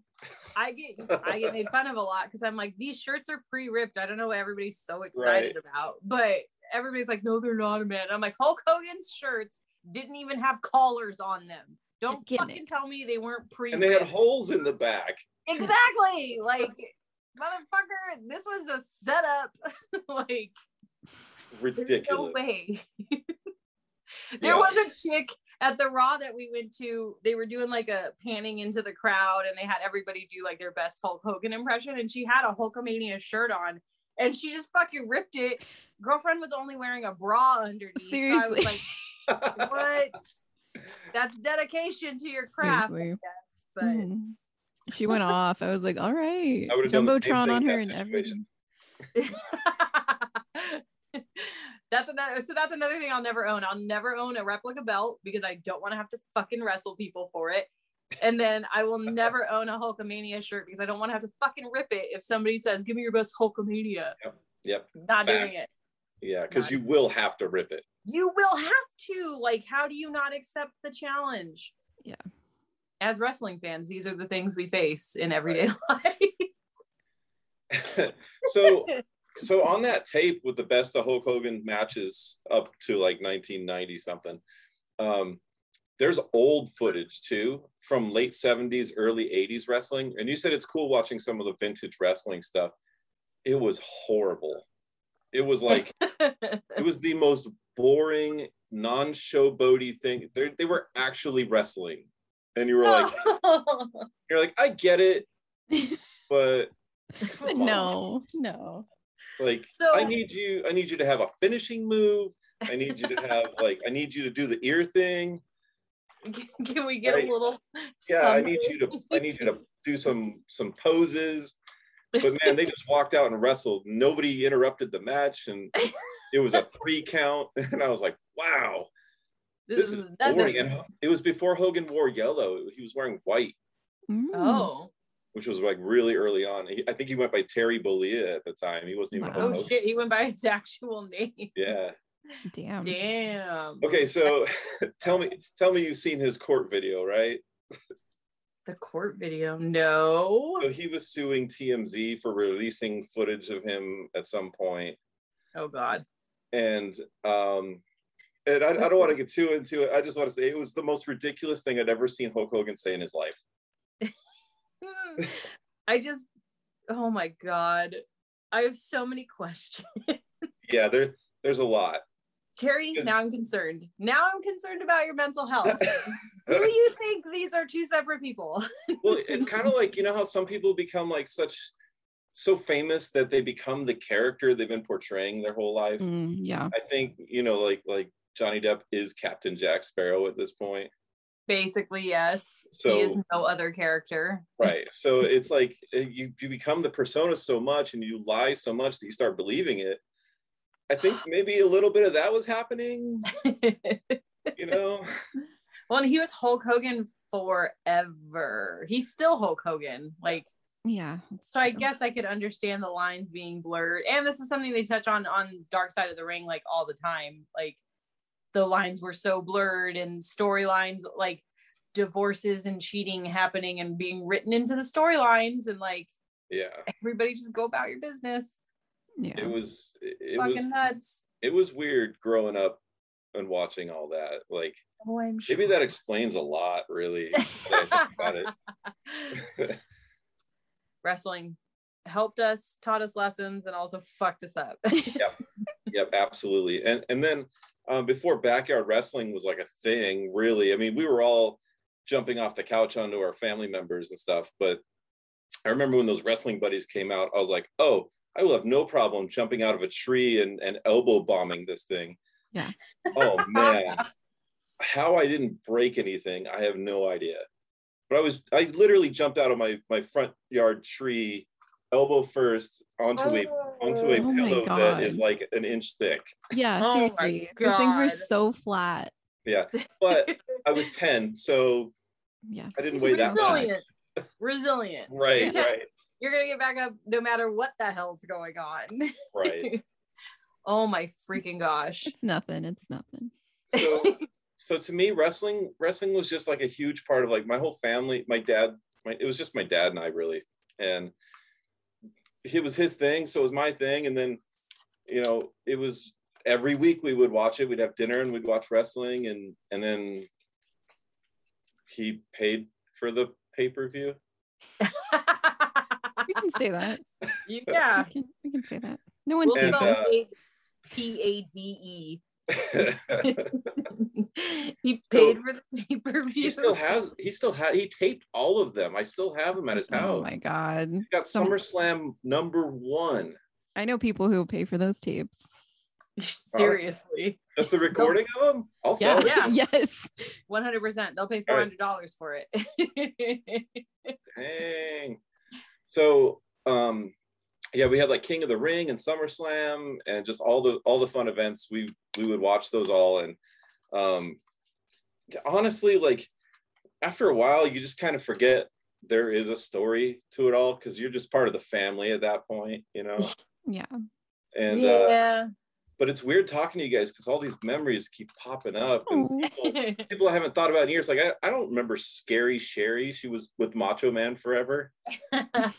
I get I get made fun of a lot because I'm like, these shirts are pre-ripped. I don't know what everybody's so excited right. about, but everybody's like, no, they're not, man. I'm like, Hulk Hogan's shirts didn't even have collars on them. Don't fucking tell me they weren't pre. And they had holes in the back. Exactly. like, motherfucker, this was a setup. like, ridiculous. No way. there yeah. was a chick at the Raw that we went to. They were doing like a panning into the crowd, and they had everybody do like their best Hulk Hogan impression, and she had a Hulkamania shirt on, and she just fucking ripped it. Girlfriend was only wearing a bra underneath. Seriously. So like, what? That's dedication to your craft, guess, but mm. she went off. I was like, all right, jumbotron on her and everything. that's another so that's another thing I'll never own. I'll never own a replica belt because I don't want to have to fucking wrestle people for it. And then I will never own a Hulkamania shirt because I don't want to have to fucking rip it if somebody says, Give me your best Hulkamania. Yep. Yep. Not Fact. doing it. Yeah, because you will have to rip it. You will have to like how do you not accept the challenge? Yeah. As wrestling fans these are the things we face in everyday life. So so on that tape with the best of hulk hogan matches up to like 1990 something um there's old footage too from late 70s early 80s wrestling and you said it's cool watching some of the vintage wrestling stuff. It was horrible it was like it was the most boring, non-showboaty thing. They're, they were actually wrestling, and you were like, you're like, I get it, but no, no. Like, so, I need you. I need you to have a finishing move. I need you to have like, I need you to do the ear thing. Can we get right? a little? Yeah, I need you to. I need you to do some some poses. But man, they just walked out and wrestled. Nobody interrupted the match, and it was a three count, and I was like, wow, this, this is, is boring. And it was before Hogan wore yellow. He was wearing white. Oh. Which was like really early on. He, I think he went by Terry Bollea at the time. He wasn't even. Wow. Oh shit! He went by his actual name. Yeah. Damn. Damn. Okay, so tell me, tell me, you've seen his court video, right? The court video. No. So he was suing TMZ for releasing footage of him at some point. Oh God and um, and I, I don't want to get too into it. I just want to say it was the most ridiculous thing I'd ever seen Hulk Hogan say in his life. I just, oh my god, I have so many questions. yeah, there, there's a lot. Terry, now I'm concerned. Now I'm concerned about your mental health. Do you think these are two separate people? well, it's kind of like you know how some people become like such so famous that they become the character they've been portraying their whole life. Mm, yeah. I think, you know, like like Johnny Depp is Captain Jack Sparrow at this point. Basically, yes. So, he is no other character. Right. So it's like eh, you, you become the persona so much and you lie so much that you start believing it. I think maybe a little bit of that was happening. you know? Well, he was Hulk Hogan forever. He's still Hulk Hogan. Like yeah so i guess i could understand the lines being blurred and this is something they touch on on dark side of the ring like all the time like the lines were so blurred and storylines like divorces and cheating happening and being written into the storylines and like yeah everybody just go about your business yeah it was it, fucking was nuts it was weird growing up and watching all that like oh, maybe that explains a lot really wrestling helped us, taught us lessons, and also fucked us up. yep. yep, absolutely. And and then um, before backyard wrestling was like a thing, really. I mean, we were all jumping off the couch onto our family members and stuff. But I remember when those wrestling buddies came out, I was like, oh, I will have no problem jumping out of a tree and, and elbow bombing this thing. Yeah. Oh man. How I didn't break anything, I have no idea. But I was I literally jumped out of my my front yard tree, elbow first onto a onto a Oh, oh pillow that is like an inch thick. Yeah, Oh my seriously. Those things were so flat. Yeah. But I was 10, so Yeah. I didn't weigh that much. resilient. Resilient. Right, Yeah. right, You're gonna get back up no matter what the hell's going on. right. oh my freaking gosh. It's nothing. It's nothing. So so to me wrestling wrestling was just like a huge part of like my whole family my dad my, it was just my dad and i really and it was his thing so it was my thing and then you know it was every week we would watch it we'd have dinner and we'd watch wrestling and and then he paid for the pay-per-view We can say that. yeah. We can, we can say that. No one We'll sees And, uh, P-A-D-E. he paid for the pay-per-view. he still has he still had he taped all of them i still have them at his house. Oh my god. he got Some- summerslam number one I know people who pay for those tapes. Seriously. Just the recording of them? I'll Yeah. Yeah. yes. 100%. They'll pay $400 for it. Dang. So um yeah, we had like King of the Ring and SummerSlam and just all the all the fun events. We we would watch those all and um honestly like after a while you just kind of forget there is a story to it all because you're just part of the family at that point, you know. Yeah. And uh yeah. But it's weird talking to you guys because all these memories keep popping up and Oh, people, people I haven't thought about in years. Like I, I don't remember Scary Sherri. She was with Macho Man forever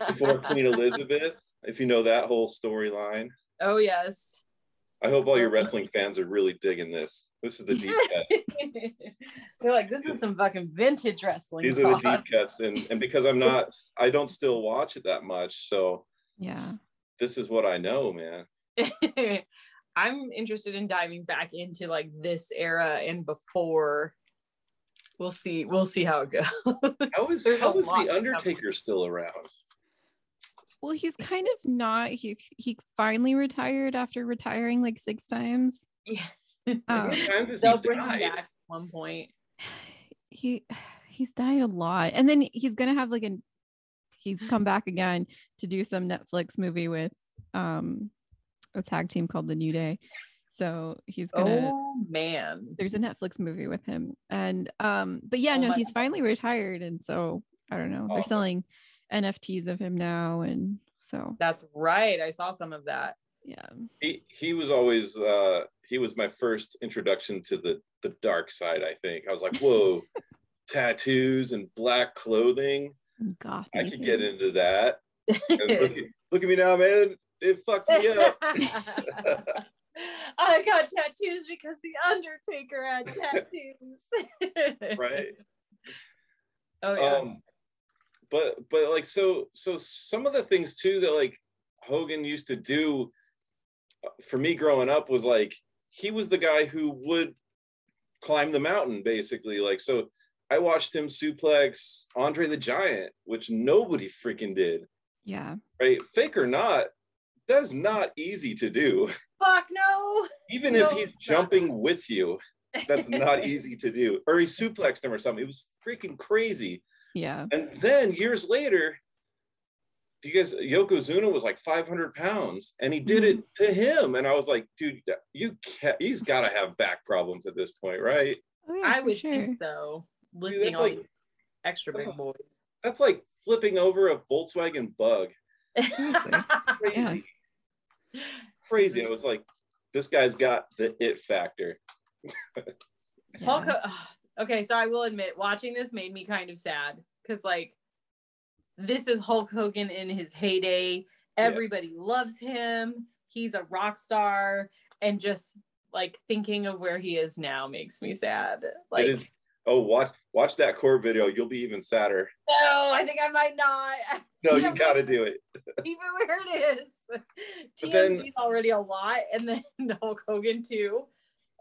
before Queen Elizabeth. If you know that whole storyline, oh, yes. I hope all your oh. wrestling fans are really digging this. This is the deep cut. They're like, this is some fucking vintage wrestling. These are the deep cuts, and and because I'm not, I don't still watch it that much. So yeah. this is what I know, man. I'm interested in diving back into like this era and before. We'll see. We'll see how it goes. How is There's how a is lot to the cover. Undertaker still around? Well, he's kind of not. He he finally retired after retiring like six times. Yeah. How Um, many times has he They'll bring him died? back at one point. he he's died a lot, and then he's gonna have like an he's come back again to do some Netflix movie with um a tag team called the New Day. So he's gonna. Oh man. There's a Netflix movie with him, and um, but yeah, Oh no, my he's God. finally retired, and so I don't know. They're selling NFTs of him now, and so That's right. I saw some of that. yeah. he he was always uh he was my first introduction to the the dark side i think i was like whoa tattoos and black clothing Goth. i could get into that and look, at, look at me now man it fucked me up I got tattoos because the Undertaker had tattoos. right Oh yeah. um but but like so so some of the things too that like hogan used to do for me growing up was like he was the guy who would climb the mountain basically like so i watched him suplex andre the giant which nobody freaking did Yeah. right fake or not that's not easy to do Fuck no. even if he's jumping with you that's not easy to do or he suplexed him or something it was freaking crazy Yeah. and then years later, do you guys Yokozuna was like 500 pounds and he did it Mm-hmm. to him. And I was like, dude, you can't, he's got to have back problems at this point, right? Oh, yeah, I for would sure. think so. Lifting that's all like- these extra big boys. That's like flipping over a Volkswagen bug. Crazy. Yeah. Crazy. I was like, this guy's got the it factor. Hulk. Yeah. Okay, so I will admit, watching this made me kind of sad because, like, this is Hulk Hogan in his heyday. Everybody loves him. He's a rock star, and just like thinking of where he is now makes me sad. Like, it is, oh, watch watch that core video. You'll be even sadder. no, I think I might not. No, you got to do it. Even where it is. Then- TMZ's already a lot, and then Hulk Hogan too.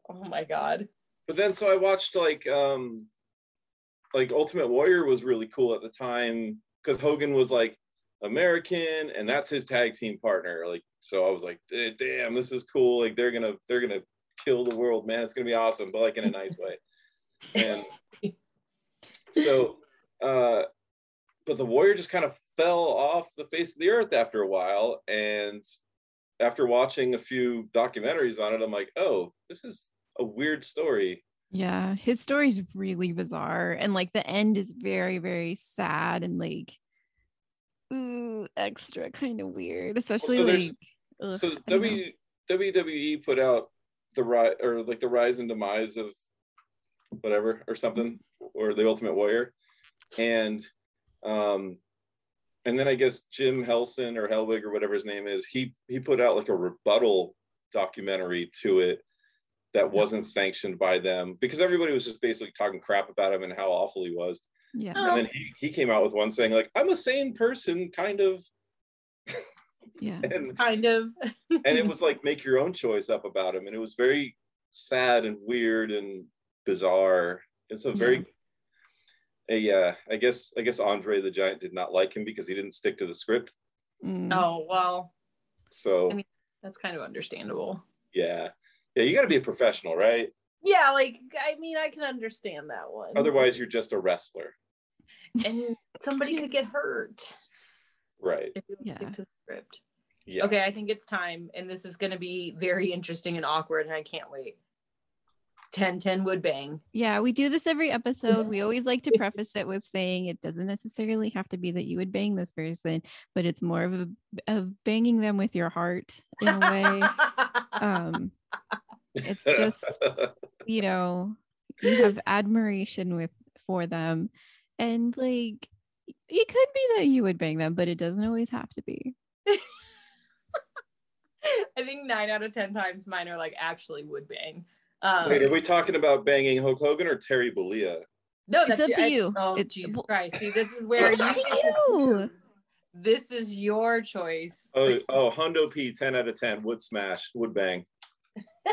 Oh my god. but then so I watched like um like Ultimate Warrior was really cool at the time because Hogan was like American and that's his tag team partner. Like so I was like, "Eh, damn, this is cool. Like they're gonna they're gonna kill the world, man. It's gonna be awesome, but like in a nice way. And so uh but the warrior just kind of fell off the face of the earth after a while. And after watching a few documentaries on it, I'm like, oh, this is a weird story. Yeah, his story's really bizarre, and like the end is very, very sad and like, ooh, extra kind of weird. Especially like, ugh, so I know. w, WWE put out the rise or like the rise and demise of whatever or something or the Ultimate Warrior, and um, and then I guess Jim Helson or Hellwig or whatever his name is, he he put out like a rebuttal documentary to it that wasn't sanctioned by them because everybody was just basically talking crap about him and how awful he was. yeah, Oh. And then he, he came out with one saying like, I'm a sane person, kind of, yeah, and Kind of. and it was like make your own choice up about him. And it was very sad and weird and bizarre. It's a very a uh, i guess i guess andre the giant did not like him because he didn't stick to the script Mm. Oh well, so I mean- that's kind of understandable. yeah yeah you got to be a professional right Yeah, like I mean, I can understand that one. otherwise you're just a wrestler and somebody could get hurt right if you don't Yeah. stick to the script. yeah Okay, I think it's time, and this is going to be very interesting and awkward, and I can't wait. 10 10 would bang. yeah. We do this every episode. We always like to preface it with saying it doesn't necessarily have to be that you would bang this person, but it's more of a of banging them with your heart in a way. um, it's just you know you have admiration with for them and like it could be that you would bang them but it doesn't always have to be I think nine out of 10 times mine are like actually would bang. Um, Wait, are we talking about banging hulk hogan or terry Bollea? no, It's that's up to I- you. Oh, It's- Jesus Christ. See, this is where It's you up to you. This is your choice. oh oh hundo p 10 out of 10 would smash would bang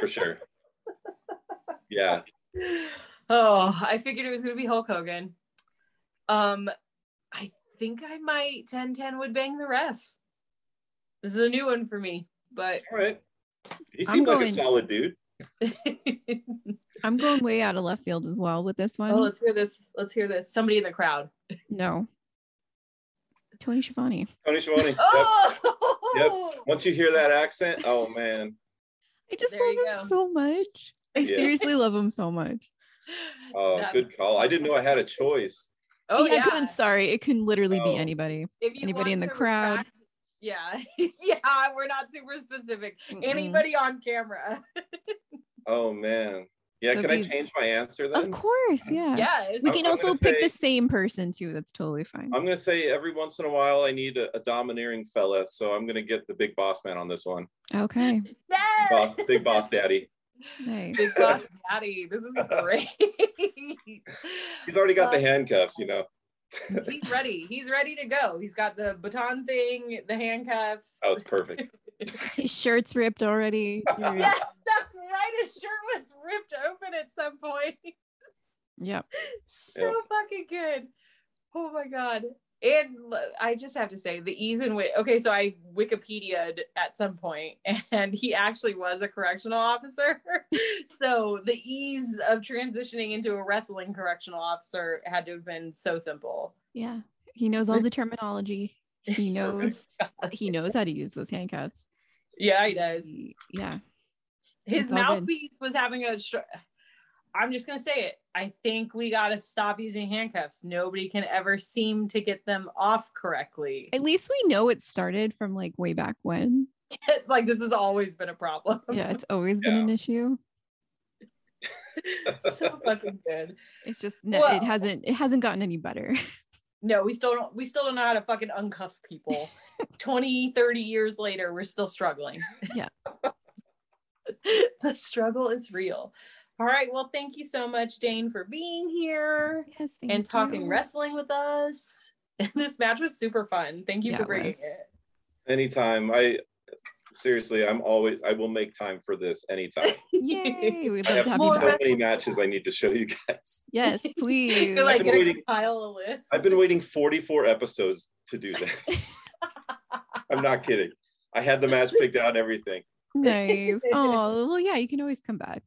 for sure yeah Oh, I figured it was gonna be Hulk Hogan. Um, I think I might 10 10 would bang the ref. This is a new one for me, but all right he I'm seemed like going- a solid dude i'm going way out of left field as well with this oh, one oh, let's hear this. Let's hear this. Somebody in the crowd. no tony Schiavone. tony Schiavone. Yep. Oh, Once you hear that accent, oh man. i just There love him go. so much i Yeah. seriously love him so much Oh, That's- good call. I didn't know I had a choice. Oh yeah, yeah. it couldn't sorry it couldn't literally be Oh. anybody If you Anybody in the crowd? retract- yeah, yeah. We're not super specific. Mm-mm. Anybody on camera? Oh man. Yeah, So can I change my answer then? of course yeah Yes. we can I'm also gonna pick the same person too that's totally fine I'm gonna say every once in a while I need a, a domineering fella, so I'm gonna get the big boss man on this one. okay Yes! Boss, big boss daddy. nice Big boss daddy. This is great. He's already got the Uh, handcuffs, you know. He's ready. He's ready to go. He's got the baton thing, the handcuffs. Oh, it's perfect. his shirt's ripped already Yes, that's right. His shirt was ripped open at some point. yep so Yeah. fucking good. Oh my god. And I just have to say the ease in which okay, so I Wikipedia'd at some point and he actually was a correctional officer. so the ease of transitioning into a wrestling correctional officer had to have been so simple. Yeah, he knows all the terminology. He oh knows he knows how to use those handcuffs. Yeah, he does. He- yeah, His It's all good. mouthpiece was having a str- I'm just gonna say it. I think we gotta stop using handcuffs. Nobody can ever seem to get them off correctly. at least we know it started from like way back when. It's like this has always been a problem. Yeah, it's always been an issue. so fucking good. It's just Well- it hasn't it hasn't gotten any better. No, we still don't we still don't know how to fucking uncuff people. 20, 30 years later, we're still struggling. Yeah. the struggle is real. All right. Well, thank you so much, Dane, for being here yes, and talking you. wrestling with us. And this match was super fun. Thank you Yeah, for bringing was. it. Anytime. I seriously, I'm always I will make time for this anytime. Yay! We'd I have to have so you back. many matches I need to show you guys. Yes, please. You're like been gonna waiting- compile a list. I've been waiting 44 episodes to do this. I'm not kidding. I had the match picked out and everything. nice. Oh, well, yeah, you can always come back.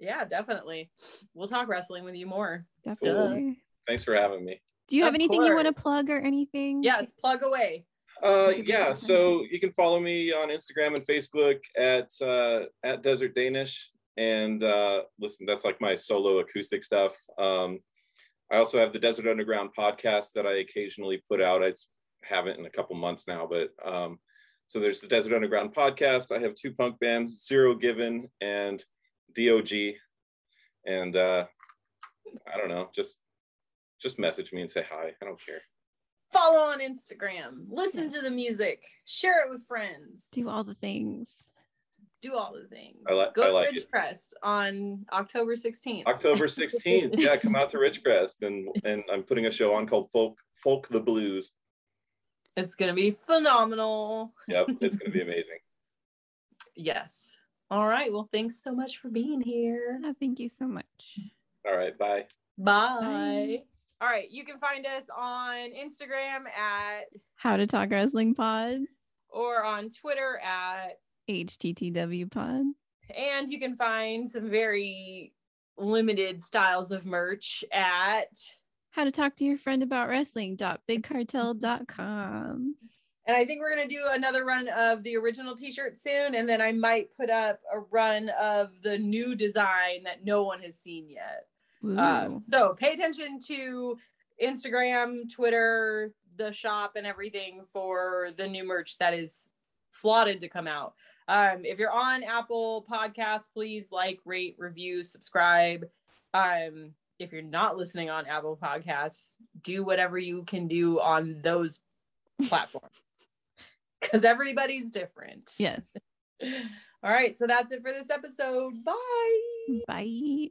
Yeah, definitely. We'll talk wrestling with you more. Definitely. Thanks for having me. Do you have Of anything you want to plug or anything? Yes, plug away. Uh, yeah, so you can follow me on Instagram and Facebook at uh, at Desert Danish, and uh, listen, that's like my solo acoustic stuff. Um, I also have the Desert Underground podcast that I occasionally put out. I haven't in a couple months now, but um, so there's the Desert Underground podcast. I have two punk bands, Zero Given and Dog, and uh, I don't know, just just message me and say hi. I don't care. Follow on Instagram. Listen to the music. Share it with friends. Do all the things. Do all the things. I li- Go I to like Ridgecrest on October 16th. October 16th. Yeah, come out to Ridgecrest and and I'm putting a show on called Folk Folk the Blues. It's gonna be phenomenal. Yep, it's gonna be amazing. Yes. All right. Well, thanks so much for being here. Thank you so much. All right, bye. Bye. Bye. All right. You can find us on Instagram at How to Talk Wrestling Pod, or on Twitter at HTTW Pod. and you can find some very limited styles of merch at How to Talk to Your Friend About Wrestling.bigcartel.com. and I think we're gonna do another run of the original t-shirt soon, and then I might put up a run of the new design that no one has seen yet. Ooh. so pay attention to Instagram, Twitter, the shop, and everything for the new merch that is slotted to come out. Um, if you're on Apple Podcasts, please like, rate, review, subscribe. Um, if you're not listening on Apple Podcasts, do whatever you can do on those platforms because everybody's different. yes. All right, so that's it for this episode. Bye. Bye.